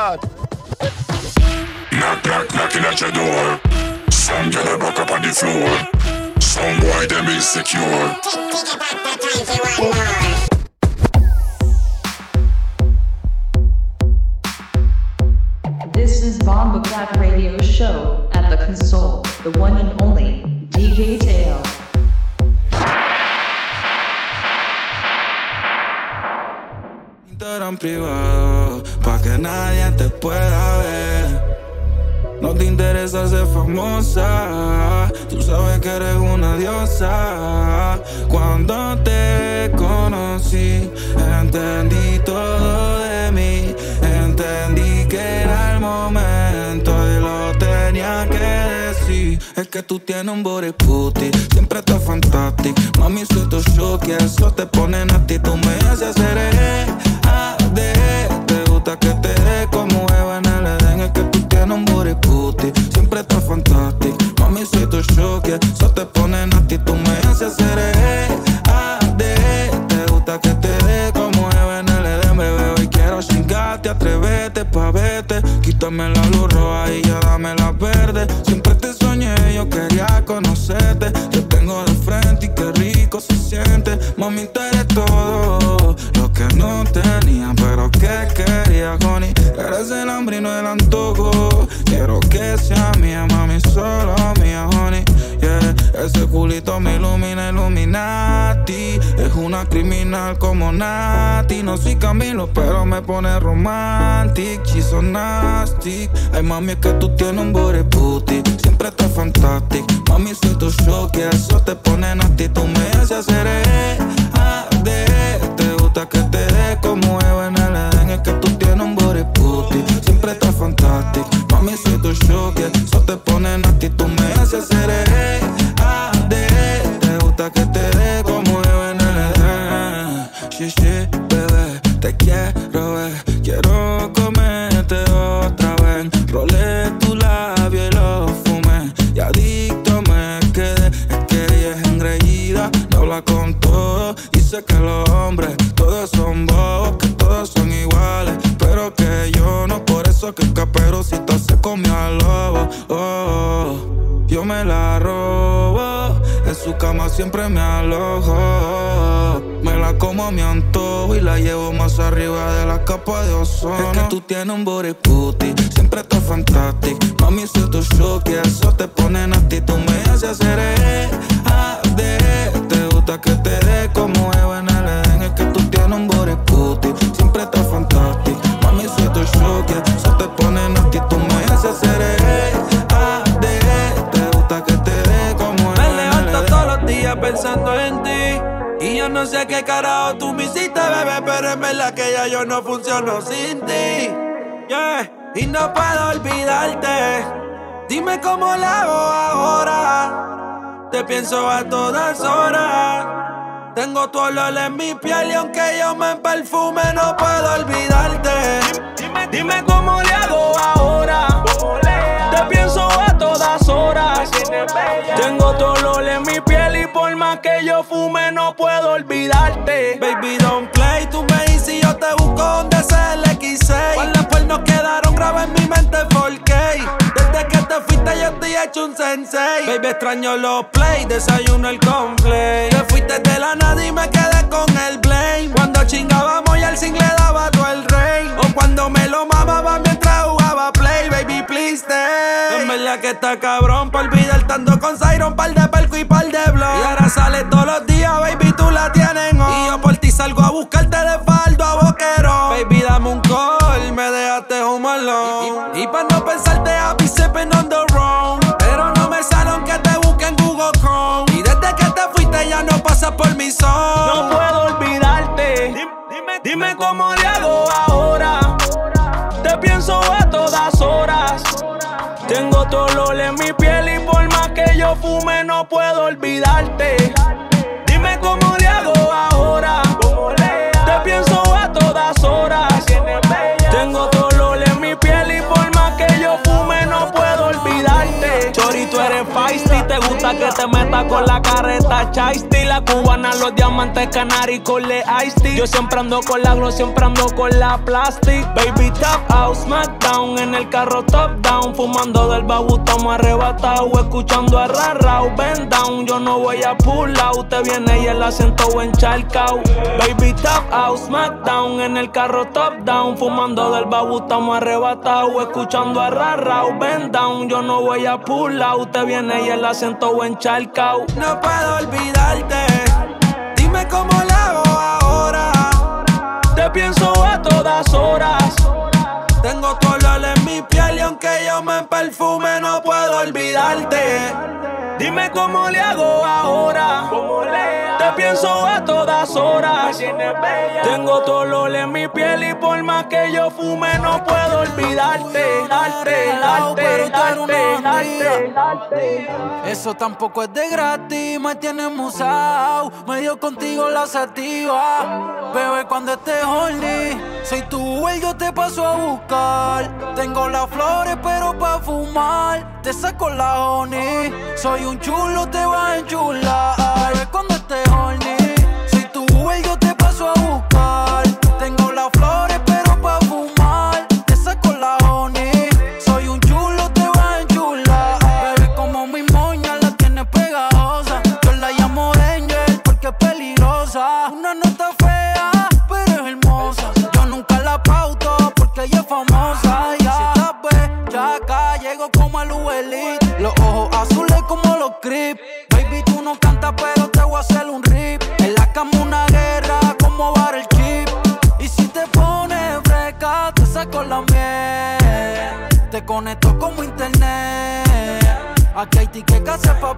God. Knock, knock, knocking at your door. Some girl back up on the floor. Some boy them insecure. This is Bomba Clap Radio Show at the console, the one and only DJ Tail. Instagram privado, que nadie te pueda ver. No te interesa ser famosa, tú sabes que eres una diosa. Cuando te conocí, entendí todo de mí, entendí que era el momento y lo tenía que decir. Es que tú tienes un body puti, siempre estás fantástico. Mami, soy tu show, que eso te ponen a ti, tú me haces ser AD. Te gusta que te dé como Eva en el Edén, es que tú tienes un puti, siempre estás fantástico. Mami, soy tu show, que eso te ponen a ti, tú me haces ser AD. Te gusta que te dé como Eva en el Edén, bebé. Hoy quiero chingarte, atrévete pa' verte. Quítame la luz roja y ya dame la verde. Siempre te soñé, yo quería conocerte. Te tengo de frente y qué rico se siente. Mami, tú ese culito me ilumina, Illuminati. Es una criminal como Nati. No soy Camilo, pero me pone romantic. She's so nasty. Ay, mami, es que tú tienes un body puti. Siempre estás fantástico. Mami, soy tu show, que eso te ponen a ti. Tú me haces hacer AD. Te gusta que te dé como Eva en el Edén. Es que tú tienes un body puti. Siempre estás fantástico. Mami, soy tu show, que eso te ponen a ti. Tú me haces hacer siempre me alojo. Me la como a mi antojo y la llevo más arriba de la capa de ozono. Es que tú tienes un body puti, siempre estás fantástico. Mami, soy tu show, que eso te ponen a ti. Tú me haces hacer AD. Te gusta que te dé como Eva en el Edén. Es que tú tienes un body puti, siempre estás fantástico. Mami, soy tu show, que eso te ponen a ti. Tú me haces hacer AD. En. Y yo no sé qué carajo tú me hiciste, bebé, pero es verdad que ya yo no funciono sin ti. Yeah. Y no puedo olvidarte. Dime cómo lo hago ahora. Te pienso a todas horas. Tengo tu olor en mi piel y aunque yo me perfume no puedo olvidarte. Dime cómo le hago yo fume no puedo olvidarte. Baby, don't play. Tú me dices yo te busco donde sea el X6. ¿Cuáles cuernos quedaron grabados en mi mente 4K? Que te fuiste yo estoy hecho un sensei. Baby, extraño los play, desayuno el conflay. Te fuiste de la nada y me quedé con el blame. Cuando chingábamos y al single daba todo el rey. O cuando me lo mamaba mientras jugaba play, baby, please stay. En verdad que está cabrón por olvidar tanto con Siron, par de perco y par de blow. Y ahora sale todos los días, baby, tú la tienes. Y yo por ti salgo a buscarte de faldo a boquero. Baby, dame un call, me dejaste home alone. Y, para no pensarte, por mi son. No puedo olvidarte. Dime, dime cómo le hago ahora. Te pienso a todas horas. Tengo tu olor en mi piel y por más que yo fume no puedo olvidarte. Dime cómo te meta con la carreta chaisty. La cubana, los diamantes canari con le ice Yo siempre ando con la glow, siempre ando con la plastic. Baby tap out, smackdown. En el carro top down. Fumando del babu, estamos arrebatado. Escuchando a Rarrao, bend down. Yo no voy a pull out. Te viene y el acento en charcao. Baby tap out, smackdown. En el carro top down. Fumando del babu, estamos arrebatado. Escuchando a Rarrao, bend down. Yo no voy a pull out. Te viene y el acento en no puedo olvidarte, dime cómo la hago ahora. Te pienso a todas horas. Tengo tu en mi piel y aunque yo me perfume no puedo olvidarte. Dime cómo le hago ahora. Te pienso a todas horas. Tengo tu en mi piel y por más que yo fume no puedo olvidarte. Darte, darte, darte. Eso tampoco es de gratis, me tienes musao. Medio contigo la sativa. Bebé, cuando estés horny, soy tu el yo te paso a buscar. Tengo las flores, pero pa' fumar. Te saco la honey. Soy un chulo, te vas a enchular. Es cuando estés horny. Si tú huel, yo te paso a buscar. conectó como internet. Aquí hay tickets que se pa'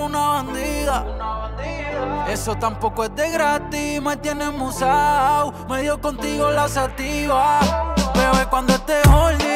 una bandida. Eso tampoco es de gratis, me tienes musao. Medio contigo la sativa. Bebé, cuando estés horny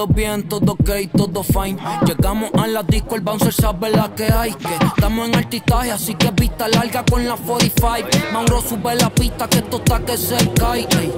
Todos bien, todo ok, todo fine. Llegamos a la disco, el bouncer sabe la que hay. Que estamos en artistaje, así que vista larga con la 45. Mauro sube la pista, que esto está que se cae. ey.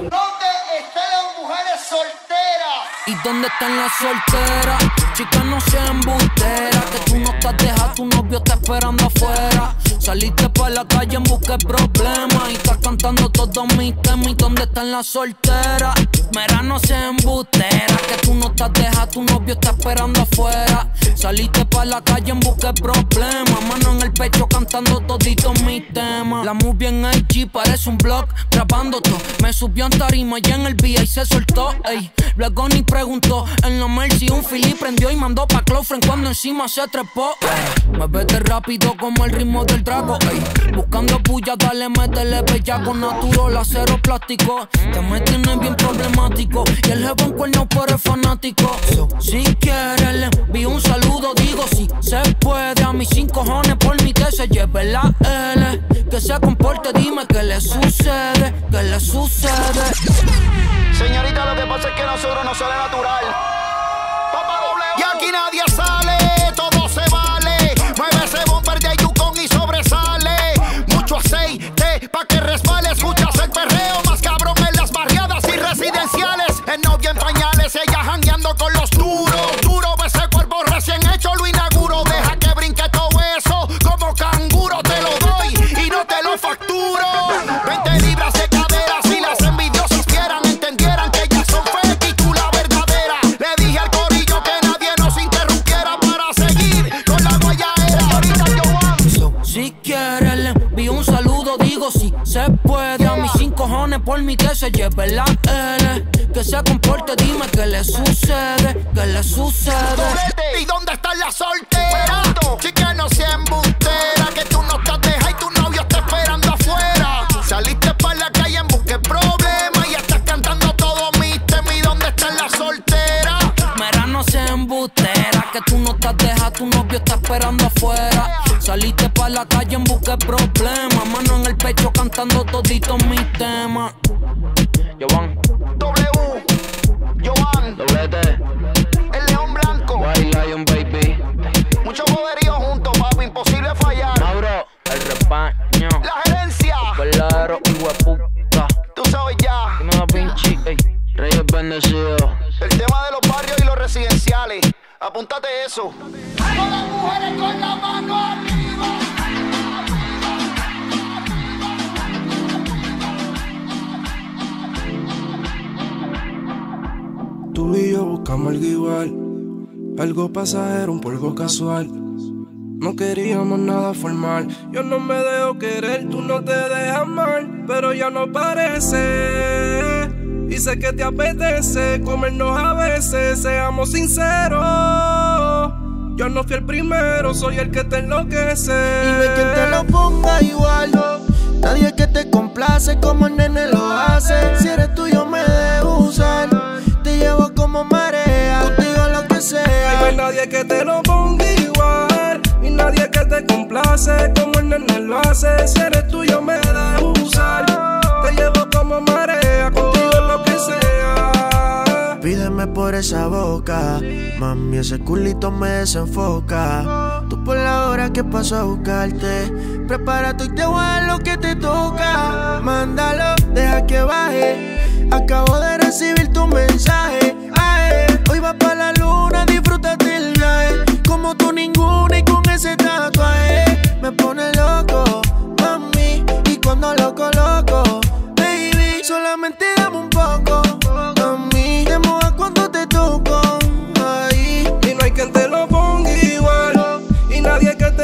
¿Y dónde están las solteras? Chicas, no sean embusteras. Que tú no estás deja, tu novio está esperando afuera. Saliste pa' la calle en busca de problemas. Y estás cantando todos mis temas. ¿Y dónde están las solteras? Mira, no sean embusteras. Que tú no estás deja, tu novio está esperando afuera. Saliste pa' la calle en busca de problemas. Mano en el pecho cantando toditos mis temas. La movie en IG parece un blog. Grabando todo. Me subió en tarima y en el y se soltó. Ey. Luego ni preguntó. En la Mercy un Philly prendió y mandó pa' Clofren cuando encima se trepó. Ey. Me vete rápido como el ritmo del drago. Ey. Buscando puya, dale, métele bellaco natural, acero plástico. Te me tienes bien problemático. Y el jefe en cuerno pero es fanático. So, si quieres le envío un saludo, digo si se puede. A mis cinco cojones por mí que se lleve la L. Que se comporte, dime qué le sucede, qué le sucede. Señorita, lo que pasa es que nosotros no sale natural. Y aquí nadie sale, todo se vale. Mueve ese bumper de Yukon y sobresale. Mucho aceite pa' que resbale. Escuchas el perreo más cabrón en las barriadas y residenciales. El novio en pañales, ella jangueando con los duros. Duro ese cuerpo recién hecho, lo por mí que se lleve la L. Que se comporte, dime qué le sucede, qué le sucede. ¿Y dónde están las solteras? Chica, no sea embustera, que tú no estás deja y tu novio está esperando afuera. Saliste para la calle en busca de problemas y estás cantando todos mis temas. ¿Y dónde están las solteras? Mira, no seas embustera, que tú no estás deja, tu novio está esperando afuera. Saliste pa' la calle en busca de problemas, mano en el pecho cantando toditos mis temas. Yo van, W, Jovan, doble T, el león blanco. White Lion Baby, Mucho poderío juntos, papi, imposible fallar. Mauro, el rebaño, La gerencia, verdadero hueputa. tú sabes ya. Dime Da Vinci, ey, Reyes bendecidos. El tema de los barrios y los residenciales. Apúntate eso. Todas las mujeres con la mano Tú y yo buscamos algo igual, algo pasajero, un polvo casual. No queríamos nada formal. Yo no me dejo querer, tú no te dejas mal, pero ya no parece. Y sé que te apetece comernos a veces, seamos sinceros. Yo no fui el primero, soy el que te enloquece. Hay quien te lo ponga igual. Nadie que te complace como el nene lo hace. Si eres tuyo me dejo usar. Te llevo como marea, contigo lo que Y no sea. hay nadie que te lo ponga igual. Y nadie que te complace como el nene lo hace. Si eres tuyo me dejo usar. Te llevo como marea, contigo lo que sea. Pídeme por esa boca, mami, ese culito me desenfoca. Tú por la hora que paso a buscarte, prepárate y te voy a lo que te toca. Mándalo, deja que baje. Acabo de recibir tu mensaje. Va para la luna, disfrútate el viaje. Como tú ninguna y con ese tatuaje me pone loco, mami. Y cuando lo coloco, baby, solamente dame un poco. Mami, te mojas cuando te toco. Ahí, Y no hay quien te lo ponga igual.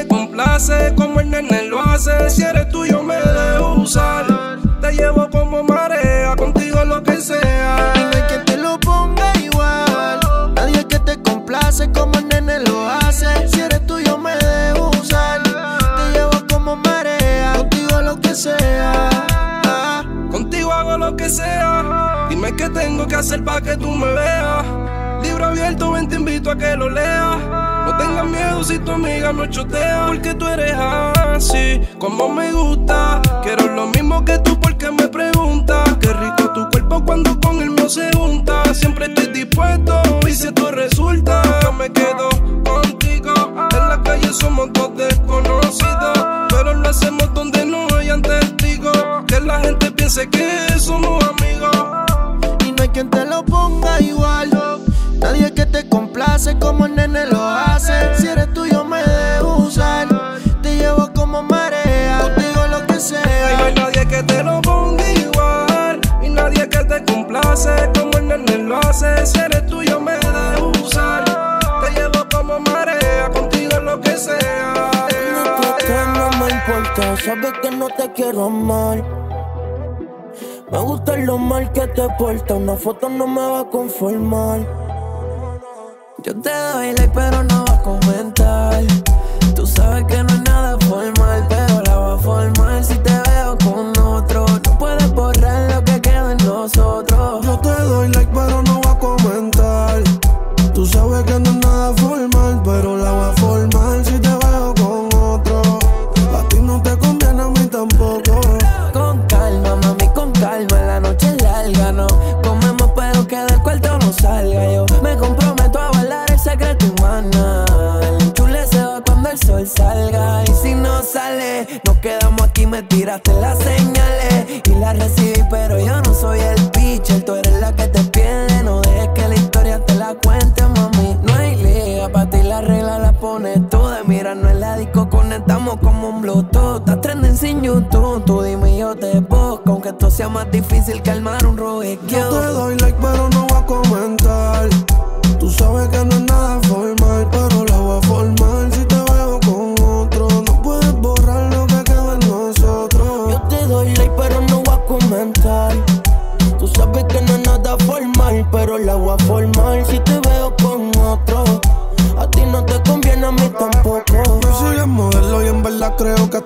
complace como el nene lo hace. Si eres tuyo me dejo usar. Te llevo como marea, contigo lo que sea. Qué tengo que hacer para que tú me veas. Libro abierto, ven, te invito a que lo leas. No tengas miedo si tu amiga no chotea. Porque tú eres así, como me gusta. Quiero lo mismo que tú porque me preguntas. Qué rico tu cuerpo cuando con el mío se junta. Siempre estoy dispuesto y si esto resulta, yo me quedo contigo. En la calle somos dos desconocidos. Pero lo hacemos donde no hayan testigos. Que la gente piense que somos amigos. No quien te lo ponga igual. Nadie que te complace como el nene lo hace. Si eres tuyo me dejo usar. Te llevo como marea, contigo lo que Y no sea. hay nadie que te lo ponga igual. Y nadie que te complace como el nene lo hace. Si eres tuyo me dejo usar. Te llevo como marea, contigo lo que sea. Que no me importa, sabes que no te quiero mal. Me gusta lo mal que te porta, una foto no me va a conformar. Yo te doy like, pero no va a comentar. Tú sabes que no es nada formal, pero la va a formar si te veo con otro. No puedes borrar lo que queda en nosotros. Yo te doy like, pero no voy a comentar. Tú sabes que no es nada formal, pero la voy a formar yo. Me comprometo a bailar el secreto humana. El chule se va cuando el sol salga. Y si no sale, nos quedamos aquí, me tiraste las señales. Y las recibí, pero yo no soy el pitcher, tú eres la que te pierde, no dejes que la historia te la cuente, mami. No hay liga, para ti la regla la pones tú, de mira, no es la disco, conectamos como un bluetooth, estás trending sin YouTube, tú dime yo te busco, aunque esto sea más difícil que armar un Rubik's Yo te doy like, pero no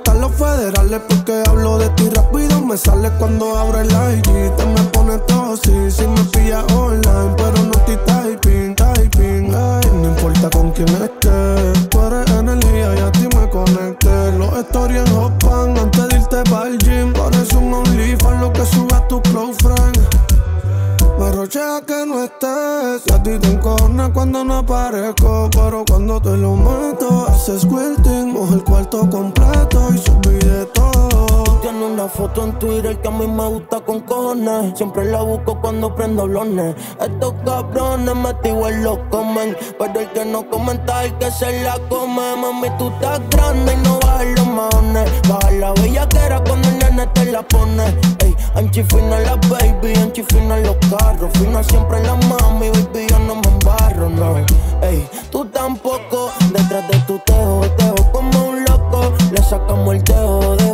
hasta los federales Porque hablo de ti rápido me sale cuando abro el IG Te me pone todo si me pillas online Pero no estoy typing, typing ay, No importa con quién estés. Tú eres energía y a ti me conecté. Los stories en Hotpan antes de irte pa'l gym. Parece un OnlyFans lo que sube a tu close friend. Me rochea que no estés. Y a ti te encojona cuando no aparezco Pero cuando te lo meto Haces squirting, mojo el cuarto completo Y subí de todo Una foto en Twitter que a mí me gusta con cojones. Siempre la busco cuando prendo blones. Estos cabrones metidos los comen. Pero el que no comenta el que se la come. Mami, tú estás grande y no bajas los maones. Baja la bellaquera cuando el nene te la pone. Ey, anchi fina la baby, anchi fina los carros. Fina siempre la mami, baby, yo no me embarro, no. Ey, tú tampoco. Detrás de tu tejo, tejo como un loco. Le sacamos el tejo, dejo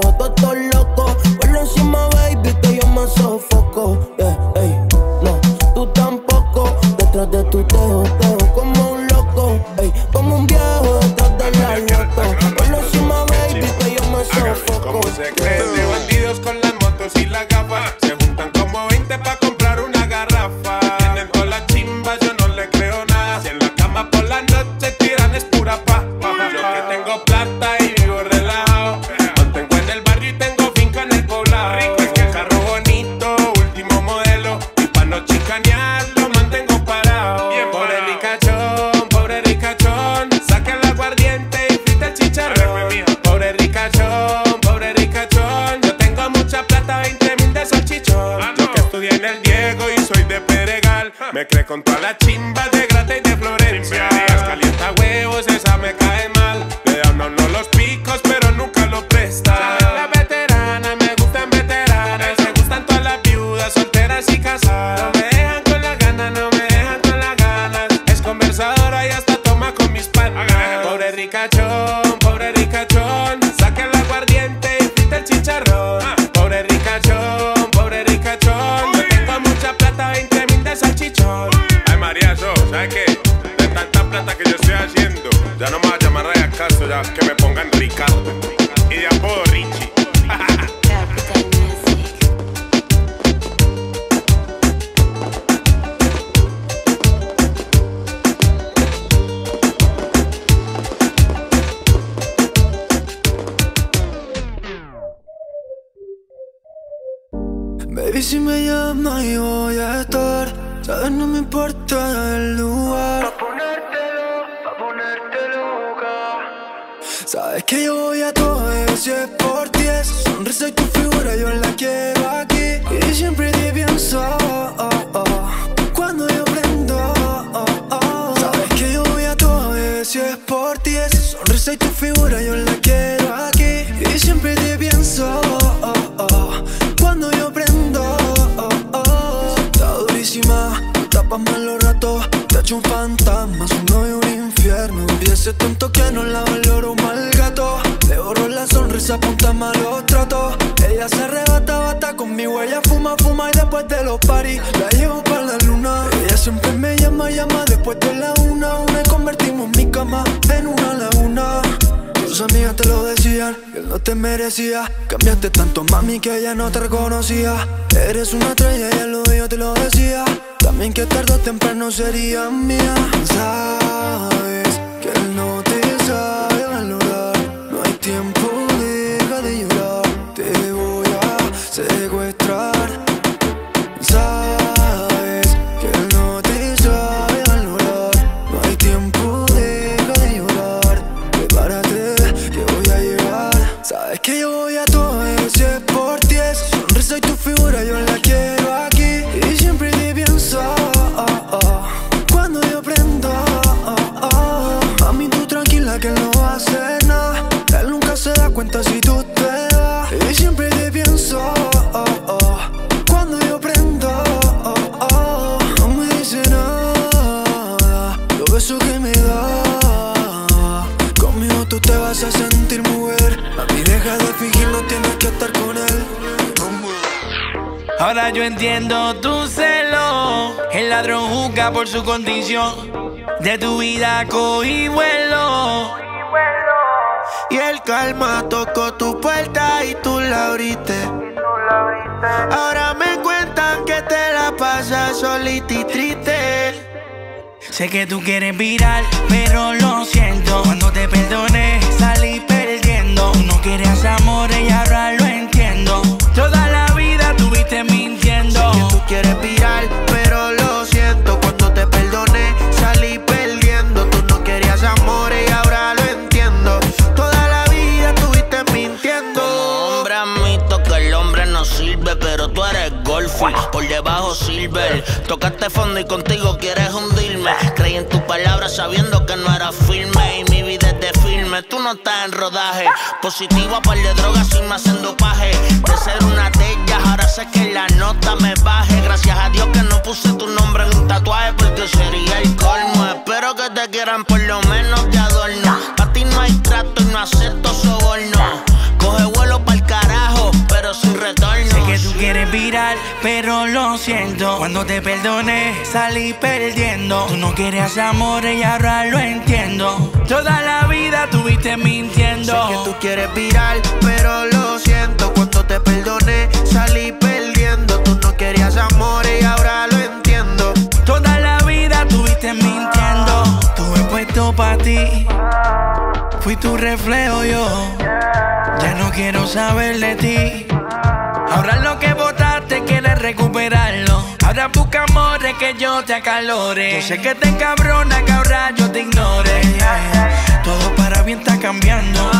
Cambiaste tanto, mami, que ella no te reconocía. Eres una estrella, ella lo yo te lo decía. También que tarde o temprano sería mía. Sabes que él no te entiendo tu celo. El ladrón juzga por su condición. De tu vida cogí vuelo. Y el calma tocó tu puerta y tú la abriste. Ahora me cuentan que te la pasas solita y triste. Sé que tú quieres virar, pero lo siento. Cuando te perdoné, salí perdiendo. No querías amor Tocaste fondo y contigo quieres hundirme. Creí en tu palabra sabiendo que no era firme y mi vida es de filme. Tú no estás en rodaje. Positiva par de drogas sin más en dopaje. De ser una de ellas, ahora sé que la nota me baje. Gracias a Dios que no puse tu nombre en un tatuaje porque sería el colmo. Espero que te quieran por lo menos de adorno. A ti no hay trato y no acepto soborno. Siento. Cuando te perdoné, salí perdiendo. Tú no querías amor y ahora lo entiendo. Toda la vida tuviste mintiendo. Sé que tú quieres virar, pero lo siento. Cuando te perdoné, salí perdiendo. Tú no querías amor y ahora lo entiendo. Toda la vida tuviste mintiendo. Tuve puesto pa' ti. Fui tu reflejo yo. Ya no quiero saber de ti. Ahora lo que quieres recuperarlo. Ahora busca amores que yo te acalore. Yo sé que te encabrona que ahora yo te ignore. Todo para bien está cambiando.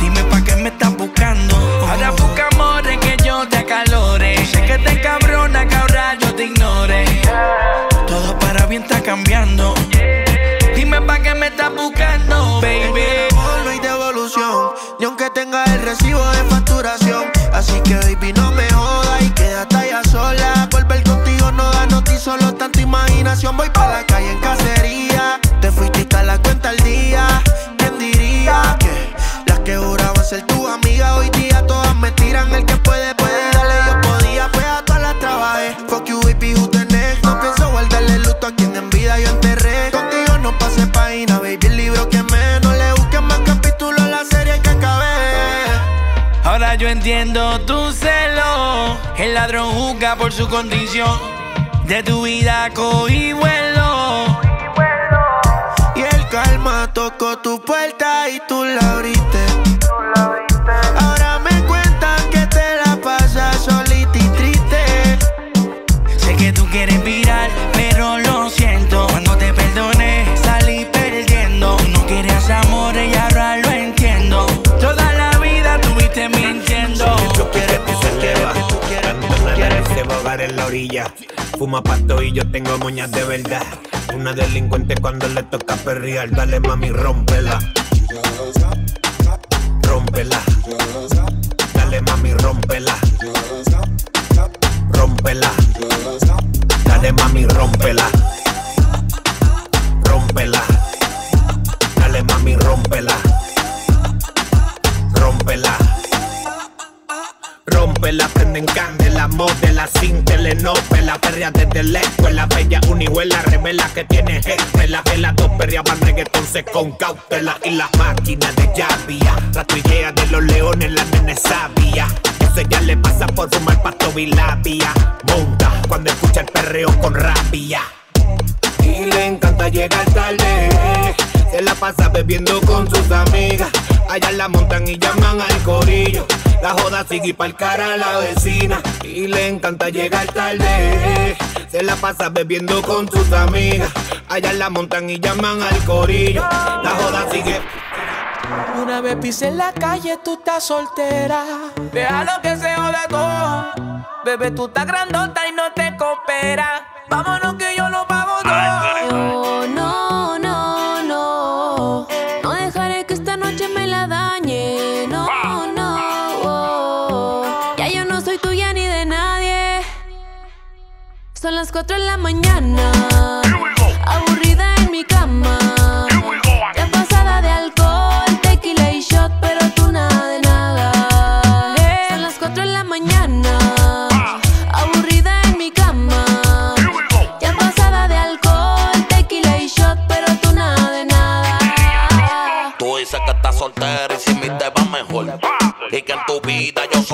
Dime pa' qué me estás buscando. Ahora busca amores que yo te acalore. Yo sé que te encabrona que ahora yo te ignore. Todo para bien está cambiando. Dime pa' qué me estás buscando, baby. Hay devolución, ni aunque tenga el recibo de facturación. Así que, baby, no me jodas voy para la calle en cacería. Te fuiste y la cuenta al día. ¿Quién diría que las que juraban ser tu amiga hoy día todas me tiran el que puede, puede? darle yo podía, pues a todas las trabajé. Fuck you, baby, who the? No pienso guardarle luto a quien en vida yo enterré. Contigo no pasé página, baby, el libro que me no le busquen más capítulos a la serie que acabé. Ahora yo entiendo tu celo. El ladrón juzga por su condición. De tu vida cogí vuelo. Y el calma tocó tu puerta y tú la abriste. Ahora me cuentan que te la pasas solita y triste. Sé que tú quieres virar, pero lo siento. Cuando te perdoné, salí perdiendo. No querías amor y ahora lo entiendo. Toda la vida tuviste mintiendo. Tú quieres que se va a ahogar en la orilla. Fuma pasto y yo tengo moñas de verdad. Una delincuente cuando le toca perrear, dale mami, rómpela. Rómpela. Dale mami, rómpela. Rómpela. Dale mami, rómpela. Rómpela. Dale mami, rómpela. Rómpela. Rómpela, prenden candela, modela, sin telenovela, perrea desde la escuela, bella unihuela, revela que tiene gente, la que las dos perreaban se con cautela y las máquinas de llavia, la tuillea de los leones, la nene sabia, eso ya le pasa por fumar pasto bilabia, monta cuando escucha el perreo con rabia. Y le encanta llegar tarde. Se la pasa bebiendo con sus amigas. Allá la montan y llaman al corillo. La joda sigue pa'l cara a la vecina. Y le encanta llegar tarde. Se la pasa bebiendo con sus amigas. Allá la montan y llaman al corillo. La joda sigue. Una vez pisé en la calle, tú estás soltera. Déjalo que se joda todo. Bebé, tú estás grandota y no te coopera. Vámonos que yo lo pago todo. Yo no, no, no. No dejaré que esta noche me la dañe. No, no. oh. Ya yo no soy tuya ni de nadie. Son las 4 de la mañana.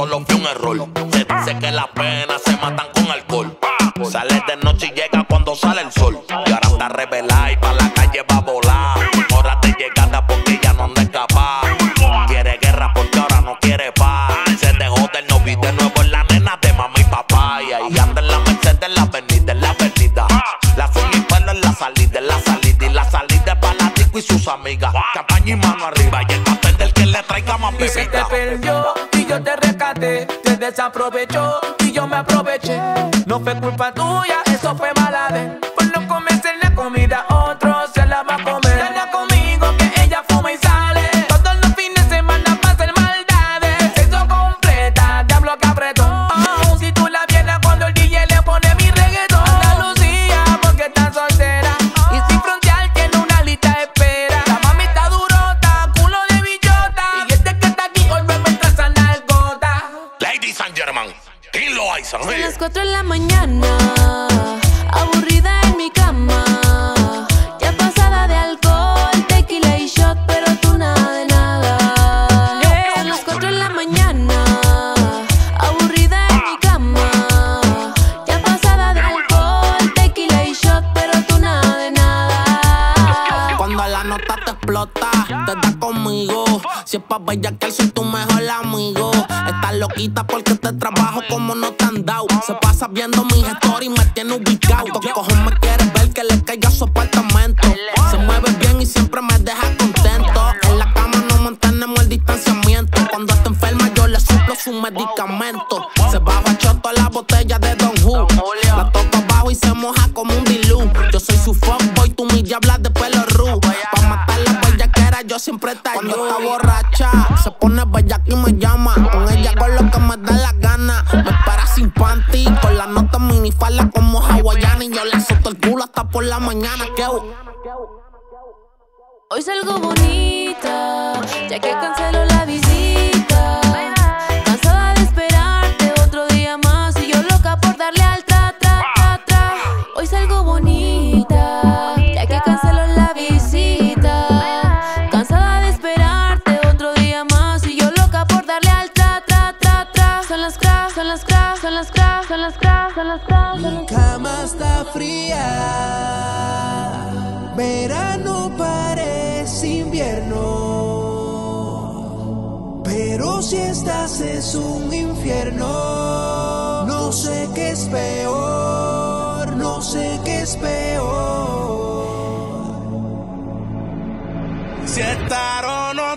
Solo fui un error. Se dice que las penas se matan con alcohol. Sales de noche y llega cuando sale el sol. Te desaprovechó y yo me aproveché. No fue culpa tuya, pasa viendo mis stories y me tiene ubicado. ¿Qué cojones me quieres ver que le caiga su apartamento? Se mueve bien y siempre me deja contento. En la cama no mantenemos el distanciamiento. Cuando está enferma yo le suplo su medicamento. Se baja choto a la botella de Don Who. La toca abajo y se moja como un dilú. Yo soy su fuckboy, tú mi diabla de pelo ru. Pa' matar la bellaquera yo siempre te ayudo. Cuando está Hoy salgo es un infierno. No sé qué es peor, no sé qué es peor. Si estar o no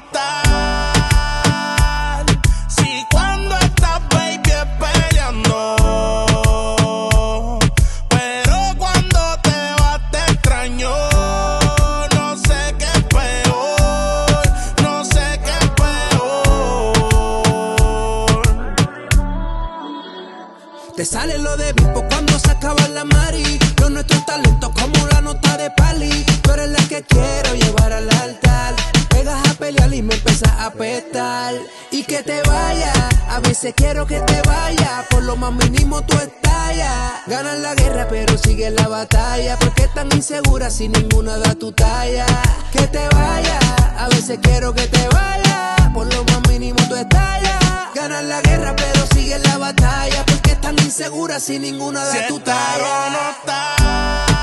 que quiero llevar al altar. Pegas a pelear y me empiezas a petar. Y que te vaya, a veces quiero que te vaya. Por lo más mínimo tú estallas. Ganas la guerra pero sigue la batalla. Porque tan insegura si ninguna da tu talla. Que te vaya, a veces quiero que te vaya. Por lo más mínimo tú estallas. Ganas la guerra pero sigue la batalla. Porque tan insegura si ninguna da Si tu talla. no estar.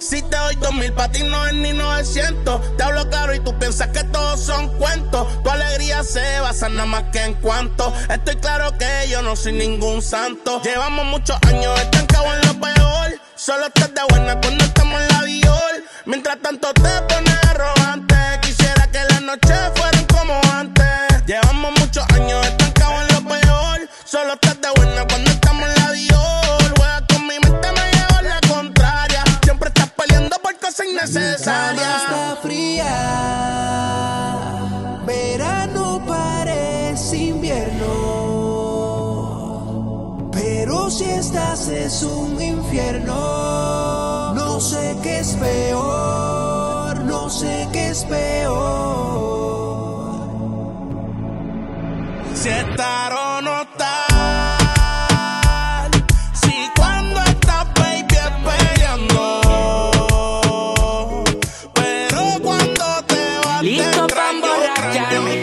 Si te doy dos mil pa' ti no es ni 900 Te hablo claro y tú piensas que todos son cuentos. Tu alegría se basa nada más que en cuanto Estoy claro que yo no soy ningún santo. Llevamos muchos años estancados en lo peor Solo estás de buena cuando estamos en la viol. Mientras tanto te pones arrogante. Quisiera que las noches fueran como antes. Llevamos muchos años estancados en lo peor. Solo estás de buena cuando estamos en la viol. Juega con mi mente, me lleva la contraria. Siempre estás peleando por cosas cama innecesarias está fría. Si estás es un infierno. No sé qué es peor. No sé qué es peor. Si estar o no estar. Si cuando estás, baby, es peleando. Pero cuando te vas, Listo te pa' extraño. emborracharme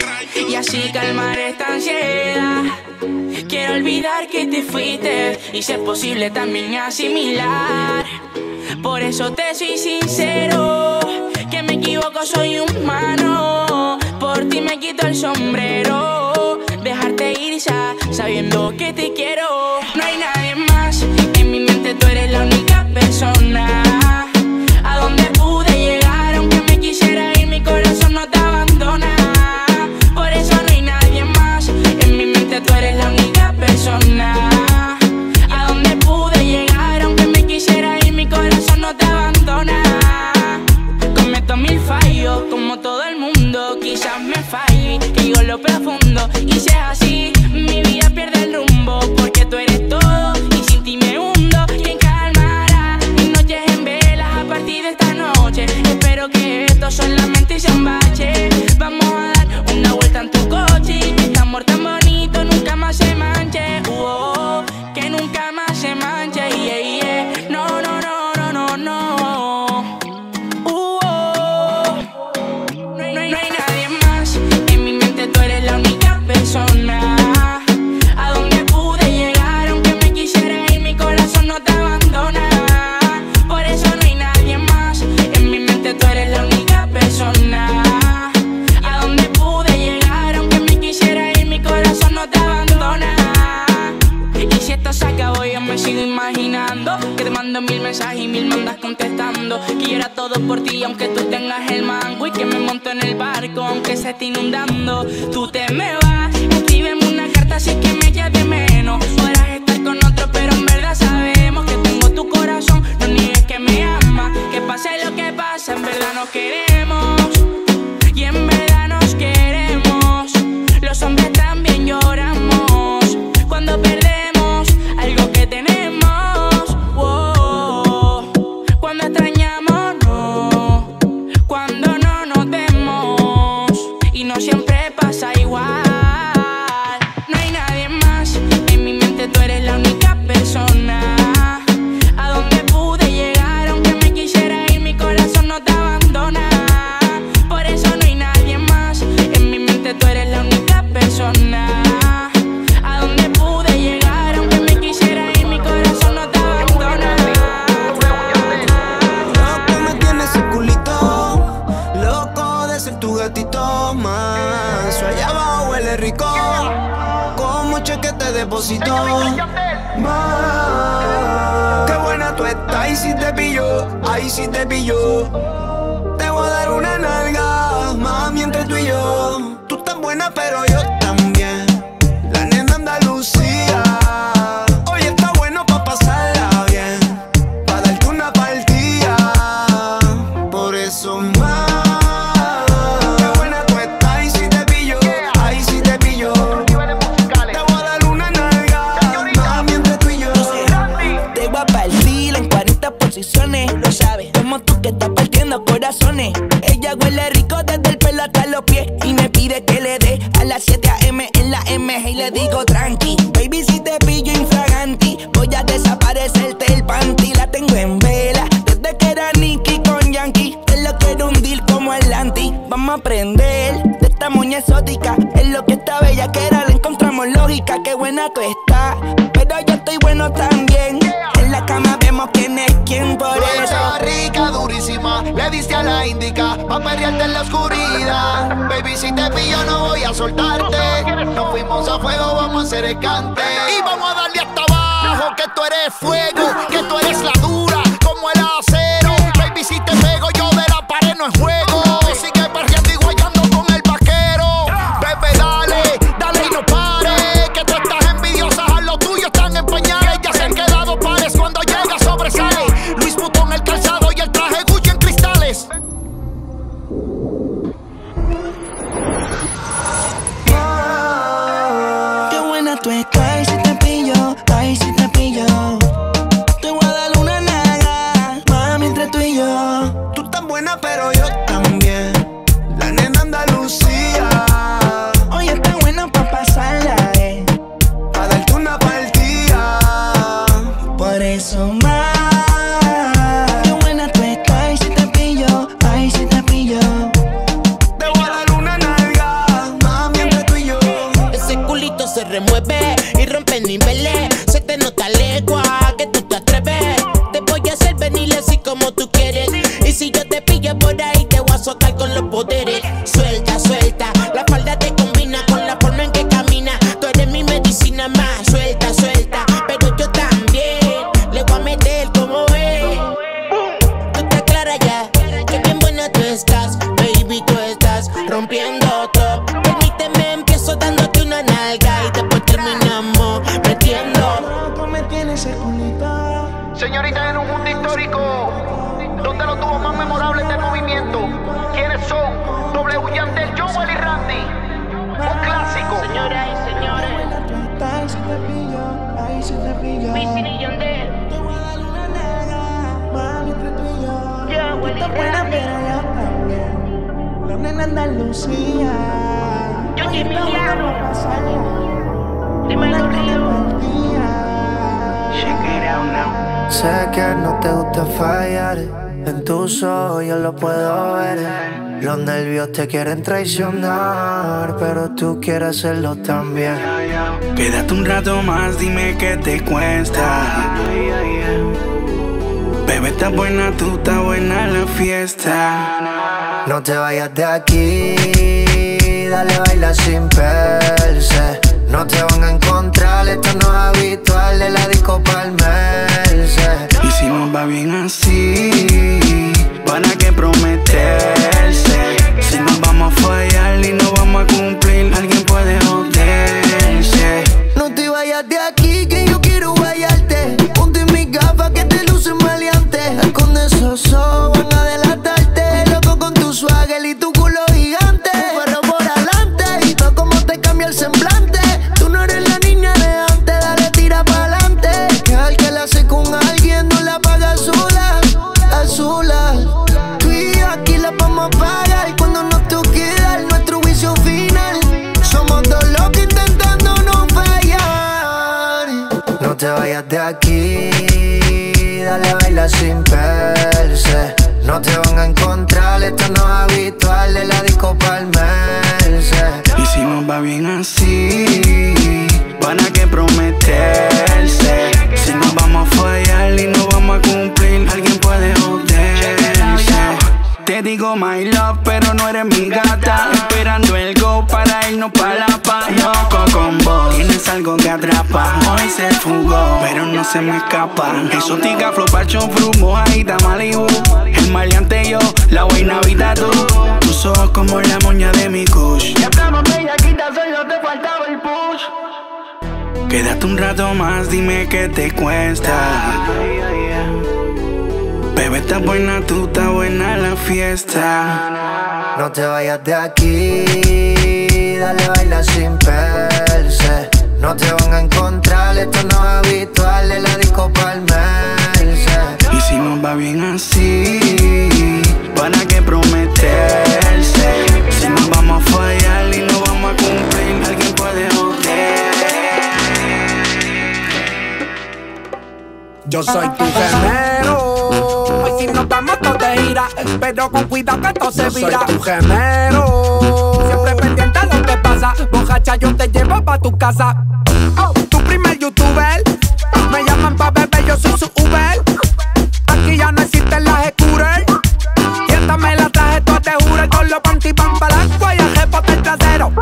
y así calmar esta ansiedad. Quiero olvidar que te fuiste y si es posible también asimilar. Por eso te soy sincero, que me equivoco, soy humano. Por ti me quito el sombrero, dejarte ir ya, sabiendo que te quiero. No hay nadie más, en mi mente tú eres la única persona. A donde profundo. Y si contestando Que yo era todo por ti, aunque tú tengas el mango Y que me monto en el barco, aunque se esté inundando Tú te me vas, escríbeme una carta si es que me eches de menos aprender de esta moña exótica. Es lo que está bella que era. Le encontramos lógica. Qué buena tú estás. Pero yo estoy bueno también. En la cama vemos quién es quién por Tú eso. rica, durísima, le diste a la indica, pa' perrearte en la oscuridad. Baby, si te pillo no voy a soltarte. Nos fuimos a fuego, vamos a hacer el cante. Y vamos a darle hasta abajo, que tú eres fuego, que tú eres la dura, Señorita, en un mundo histórico, donde los dúos más memorables del movimiento, ¿quiénes son? W Yandel, Joel y Randy. Un clásico. Señoras y señores. Wisin y Yandel. Te voy a dar una naga, mami, entre tú y Randy. pero yo también. La nena Andalucía. Yo, Hoy Jimmy está buena Llano. pa' pasarla. Dímelo, Una Río. partida. Sé que no te gusta fallar. En tus ojos yo lo puedo ver. Los nervios te quieren traicionar, pero tú quieres hacerlo también. Quédate un rato más, dime qué te cuesta. Bebé, está buena, tú está buena la fiesta. No te vayas de aquí, dale baila sin perse. No te van a encontrar, esto no es habitual de la disco palmerse. Y si nos va bien así, ¿para qué prometerse? Si nos vamos a fallar y no vamos a cumplir, alguien puede joderse. No te vayas de aquí, que yo quiero guayarte. Ponte mis gafas que te lucen maleantes. Con esos ojos sin perse. No te van a encontrar, esto no es habitual de la disco palmerse. Y si nos va bien así, ¿para qué prometerse? Si nos vamos a fallar y no vamos a cumplir, digo my love, pero no eres mi gata. Esperando el go para irnos pa' la pa. Loco con vos, tienes algo que atrapa. Hoy se fugó, pero no se me escapa. Exótica, flow, pacho, fru, mojadita, Malibu. El maleante yo, la buena vida tú. Tus ojos como la moña de mi kush. Ya estamos bellaquita, solo te faltaba el push. Quédate un rato más, dime qué te cuesta. Bebé, está buena, tú está buena la fiesta. No te vayas de aquí, dale baila sin perse. No te van a encontrar, esto no es habitual, en la disco palmerse. Y si nos va bien así, ¿para qué prometerse? Si nos vamos a fallar y no vamos a cumplir, alguien puede joder. Yo soy tu gemelo. Hoy si nos vamos todos de gira, pero con cuidado que esto se vira. Soy tu gemelo. Siempre pendiente a lo que pasa. Bojacha, yo te llevo pa' tu casa. Oh, tu primer youtuber. Me llaman pa' beber, yo soy su Uber. Aquí ya no existen las scooter. Y esta me la traje, tú te juro. Con los panty van para agua y el jepo el trasero.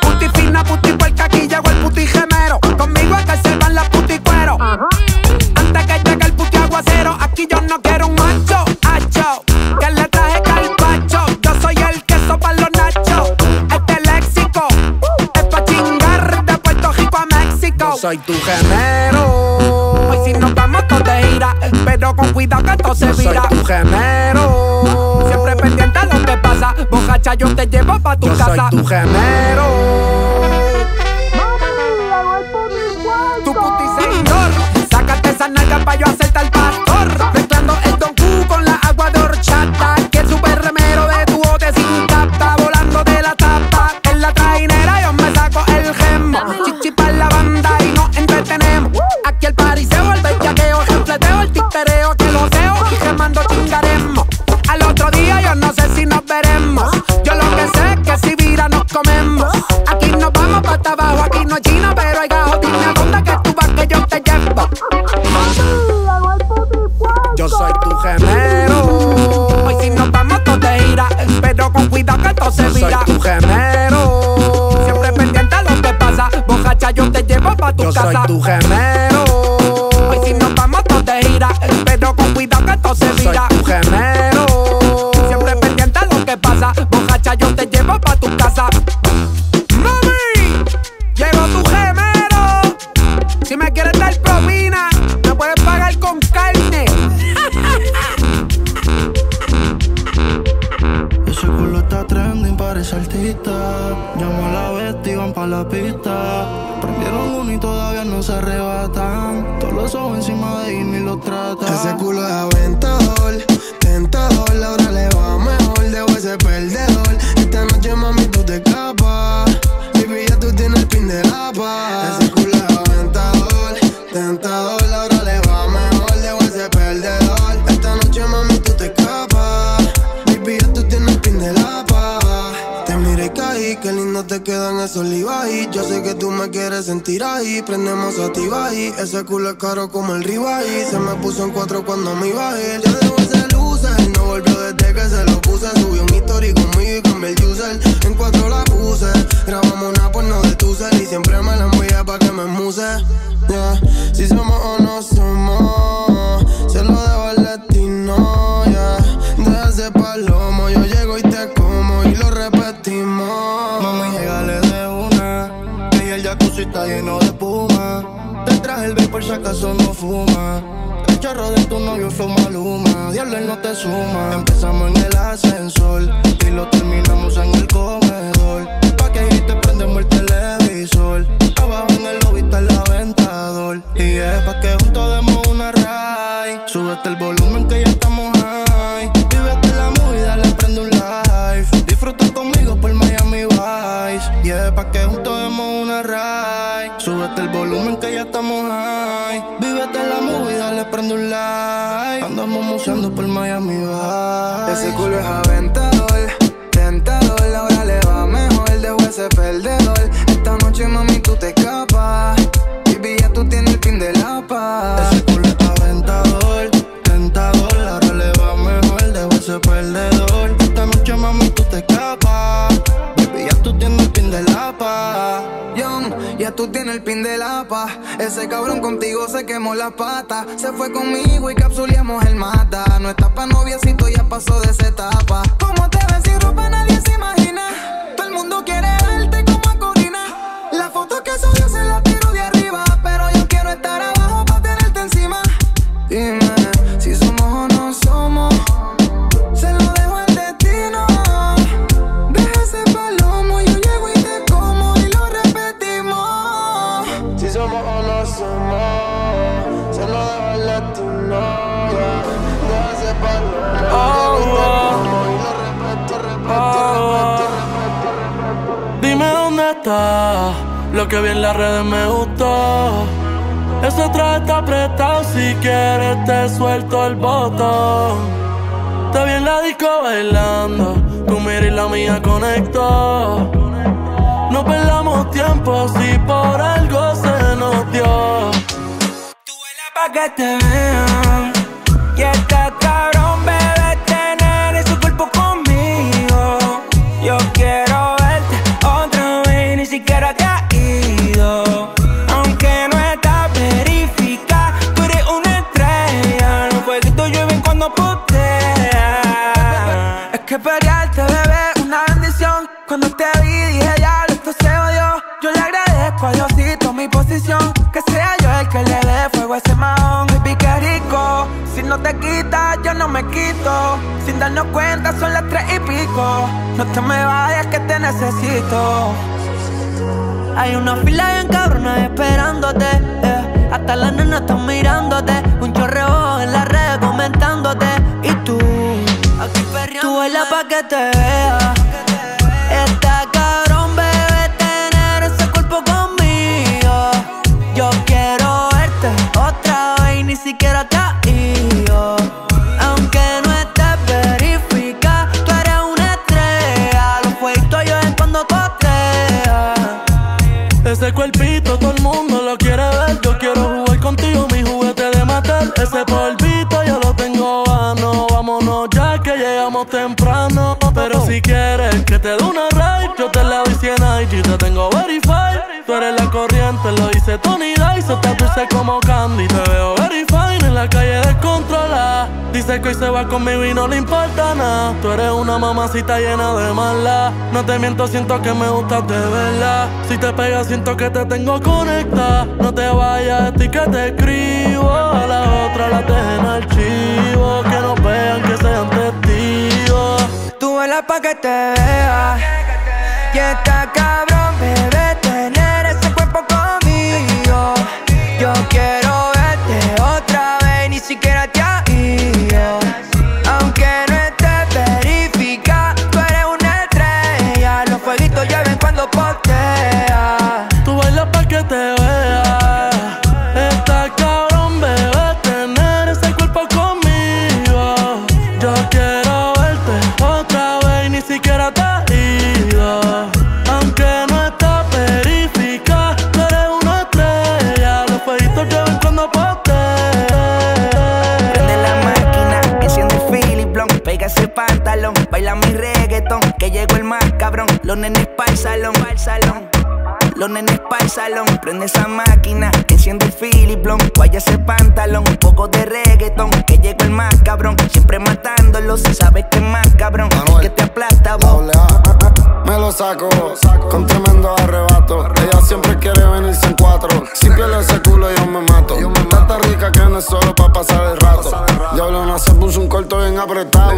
Puti fina, puti puerca, aquí llegó el puti gemero. Conmigo es que se van las puti cuero. Antes que llegue el puti aguacero, aquí yo no quiero Que le traje calpacho. Yo soy el queso para los nachos. Este léxico es pa' chingar de Puerto Rico a México. Yo soy tu gemero. Hoy si nos vamos todos de gira, pero con cuidado que esto se vira. Soy tu gemero. Siempre pendiente a lo que pasa. Bojacha, yo te llevo pa' tu Yo casa. soy tu gemero. Tu puti señor, sácate esa nalga pa' yo hacerte al pastor. Yo soy tu gemero. Tentador, ahora le va mejor, debo ese perdedor. Esta noche mami tú te escapas, baby ya tú tienes pin de la paz. Te miré y caí, qué lindo te quedan esos Levi's Yo sé que tú me quieres sentir ahí. Prendemos a ti ahí. Ese culo es caro como el Rivaí Se me puso en cuatro cuando me iba a ir. Ya desde que se lo puse Subí un history conmigo y cambié el user En cuatro la puse Grabamos una porno de tu Y siempre me la envía pa' que me muse Yeah. Si somos o no somos Se lo debo al destino yeah. Deja ese palomo Yo llego y te como y lo repetimos Mami, llegale de una. Que el jacuzzi está lleno de espuma. Te traje el vape por si acaso no fuma. El chorro de tu novio fue maluma. Diablo, él no te suma. Empezamos en el ascensor y lo terminamos en el comedor. Pa' que ahí te prendemos el televisor. Abajo en el lobby está el aventador. Y es pa' que juntos demos una ride. Súbete el volumen Ese cabrón contigo se quemó las patas. Se fue conmigo y capsuleamos el mata. No está pa' noviecito, ya pasó de esa etapa. dice Tony Dice Está dulce como candy. Te veo very fine en la calle descontrolada. Dice que hoy se va conmigo y no le importa nada. Tú eres una mamacita llena de mala. No te miento, siento que me gustas de verla. Si te pegas siento que te tengo conectada No te vayas, estoy que te escribo. A la otra la dejen archivo. Que no vean, que sean testigos. Tú la pa' que te vea. Y esta cabeza salón, pa'l salón. Los nenes pa'l salón, prende esa máquina, que enciende el filiplón, guaya ese pantalón, un poco de reggaetón, que llegó el más cabrón, siempre si sabes que es más cabrón, que te aplasta. Me lo saco, con tremendo arrebato, ella siempre quiere venirse en cuatro, si pierde ese culo yo me mato, tanta rica que no es solo pa' pasar el rato, diablo no se puso un corto bien apretado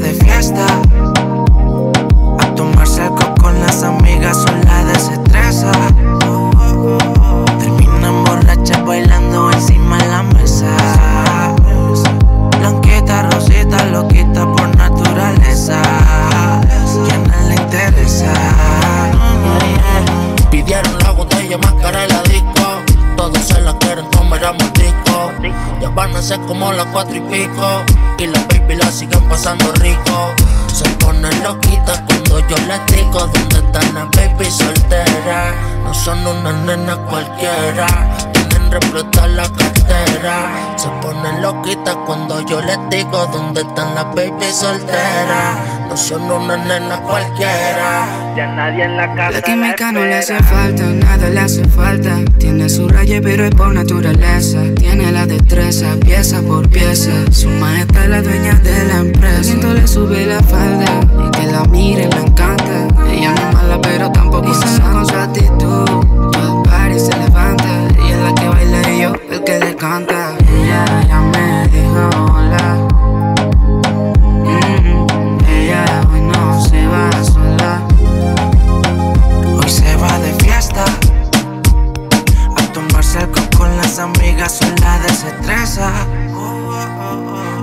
de fiesta Como las cuatro y pico. Y las baby la siguen pasando rico. Se ponen loquitas cuando yo les digo dónde están las baby solteras. No son unas nenas cualquiera. Tienen repletar la cartera. Se ponen loquitas cuando yo les digo dónde están las baby solteras. No son unas nenas cualquiera. Ya nadie en la casa. La química no le hace falta, nada le hace falta. Tiene su raya, pero es por naturaleza. Tiene la destreza, pieza por pieza. Su majestad es la dueña de la empresa. Siento le sube la falda y que la mire me encanta. Ella no es mala, pero tampoco es con su actitud. Todo el party se levanta. Ella es la que baila y yo el que le canta. Ella ya me dijo sola desestresa.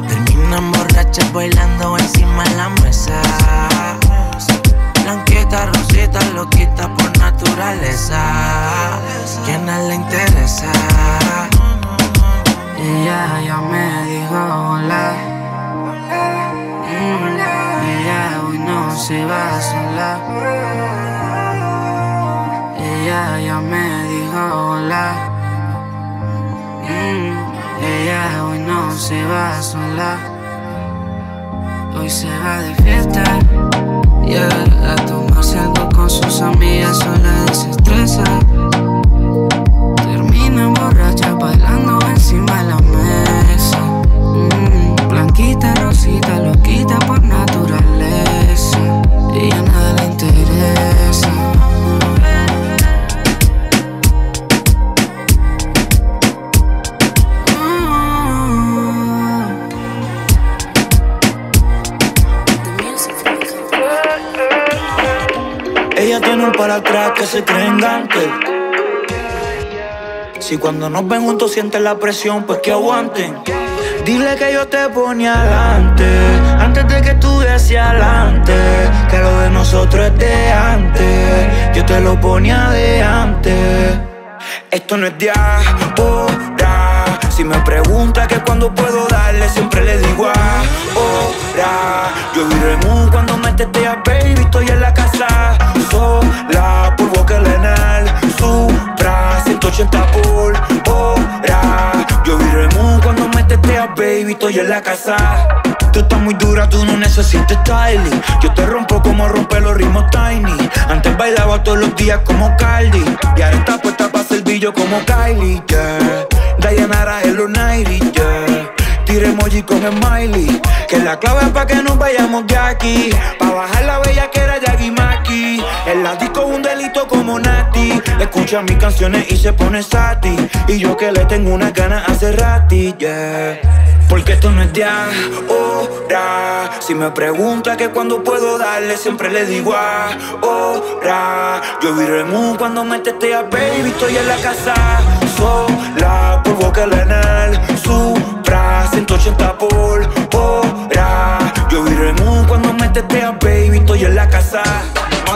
Terminan borrachas bailando encima de la mesa. Blanquita, rosita, loquita por naturaleza. ¿Quién no le interesa? Ella ya me dijo hola. Ella hoy no se va sola. Ella ya me dijo hola. Ella hoy no se va sola. Hoy se va de fiesta. Yeah, a tomarse algo con sus amigas, sola desestresa. Termina borracha bailando encima de la mesa. Mm, blanquita, rosita, que se creen gante. Si cuando nos ven juntos sienten la presión, pues que aguanten. Dile que yo te ponía adelante, antes de que estuviese adelante. Que lo de nosotros es de antes, yo te lo ponía de antes. Esto no es de ahora. Si me pregunta que cuando puedo darle, siempre le digo ahora. Yo vi remú cuando me tetea, baby, estoy en la casa sola. Por que en el Supra, 180 por hora. Yo vi remú cuando me tetea, baby, estoy en la casa. Tú estás muy dura, tú no necesitas styling. Yo te rompo como rompe los ritmos tiny. Antes bailaba todos los días como Cardi. Y ahora está puesta para servillo como Kylie, yeah. Dayanara los 90, yeah. Tire emoji con smiley. Que la clave es pa' que nos vayamos de aquí. Pa' bajar la bella que era Yagi Maki. El disco es un delito como Nati. Escucha mis canciones y se pone sati. Y yo que le tengo una ganas hace rati, yeah. Porque esto no es de ahora. Si me pregunta que cuando puedo darle, siempre le digo ahora. Yo vi remú cuando me tetea, baby, estoy en la casa sola. Que en el Supra, 180 por hora. Yo vi remú cuando me tetea, baby, estoy en la casa.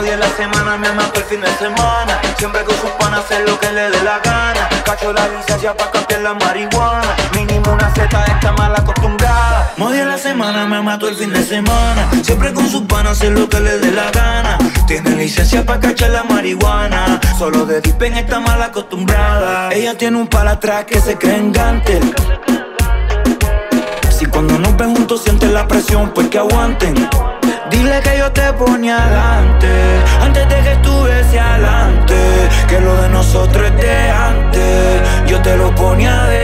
Odia la semana, me mato el fin de semana. Siempre con sus panas hacer lo que le dé la gana. Cacho la licencia pa' cambiar la marihuana. Mínimo una zeta está mal acostumbrada. Odia la semana, me mato el fin de semana. Siempre con sus panas hacer lo que le dé la gana. Tiene licencia pa' cachar la marihuana. Solo de Dipen está mal acostumbrada. Ella tiene un pala atrás que se cree en Gantel. Si cuando nos ven juntos sienten la presión, pues que aguanten. Dile que yo te ponía adelante, antes de que estuviese adelante, que lo de nosotros es de antes, yo te lo ponía de.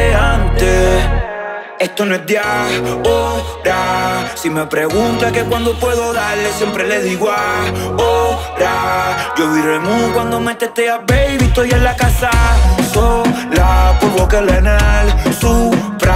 Esto no es de ahora. Si me pregunta que cuando puedo darle, siempre le digo ahora. Yo vi remu cuando me tetea, baby. Estoy en la casa sola por boca en el Supra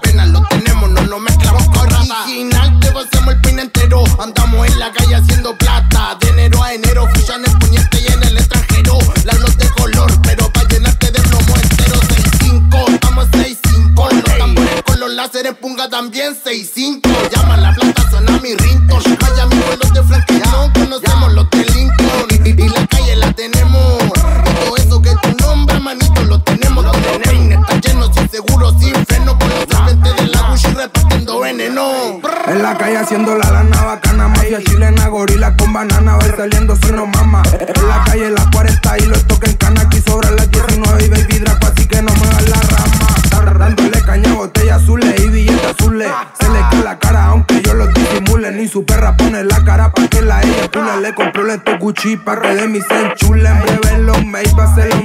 pena lo tenemos, no lo mezclamos con rata. Original, te pasamos el pin entero. Andamos en la calle haciendo plata. De enero a enero, fusiones, puñete y en el extranjero. Las no de color, pero para llenarte de plomo entero. 6-5, estamos 6-5. Los tambores con los láseres, punga también 6-5. Le compró lento Gucci pa' que de mi se enchule. En breve los Maybach se los meto